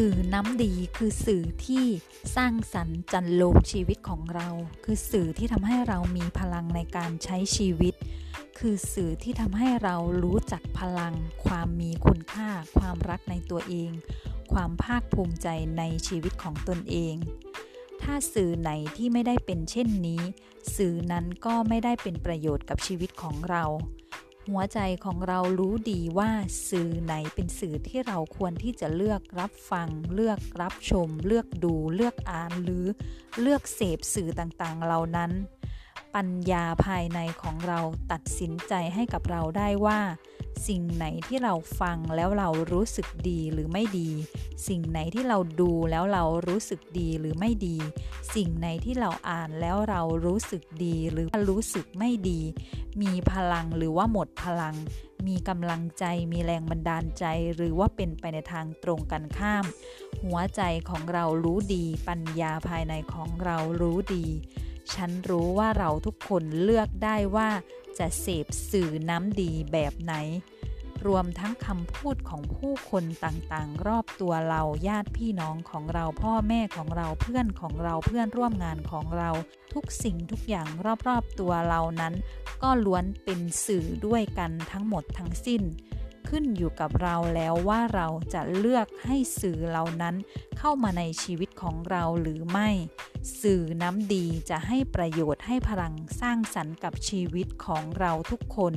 สื่อน้ำดีคือสื่อที่สร้างสรรค์จันโลงชีวิตของเรา คือสื่อที่ทำให้เรามีพลังในการใช้ชีวิต คือสื่อที่ทำให้เรารู้จักพลัง ความมีคุณค่า ความรักในตัวเอง ความภาคภูมิใจในชีวิตของตนเอง ถ้าสื่อไหนที่ไม่ได้เป็นเช่นนี้ สื่อนั้นก็ไม่ได้เป็นประโยชน์กับชีวิตของเรา หัวใจของเรารู้ดีว่าสื่อไหนเป็นสื่อที่เราควรที่จะเลือกรับฟัง เลือกรับชม เลือกดู เลือกอ่านหรือเลือกเสพสื่อต่างๆ เหล่านั้น ปัญญาภายในของเราตัดสินใจให้กับเราได้ว่า สิ่งไหนที่เราฟังแล้วเรารู้สึกดีหรือไม่ดี สิ่งไหนที่เราดูแล้วเรารู้สึกดีหรือไม่ดี สิ่งไหนที่เราอ่านแล้วเรารู้สึกดีหรือรู้สึกไม่ดี มีพลังหรือว่าหมดพลัง มีกำลังใจมีแรงบันดาลใจ หรือว่าเป็นไปในทางตรงกันข้าม หัวใจของเรารู้ดี ปัญญาภายในของเรารู้ดี ฉันรู้ว่าเราทุกคนเลือกได้ว่าจะเสพสื่อน้ำดีแบบไหน รวมทั้งคำพูดของผู้คนต่างๆ รอบตัวเราญาติพี่น้องของเราพ่อแม่ของเราเพื่อนของเราเพื่อนร่วมงานของเรา ทุกสิ่งทุกอย่างรอบๆตัวเรานั้น ก็ล้วนเป็นสื่อด้วยกันทั้งหมดทั้งสิ้น ขึ้นอยู่กับเราแล้วว่าเราจะเลือกให้สื่อเหล่านั้นเข้ามาในชีวิตของเราหรือไม่ สื่อน้ำดีจะให้ประโยชน์ให้พลังสร้างสรรค์กับชีวิตของเราทุกคน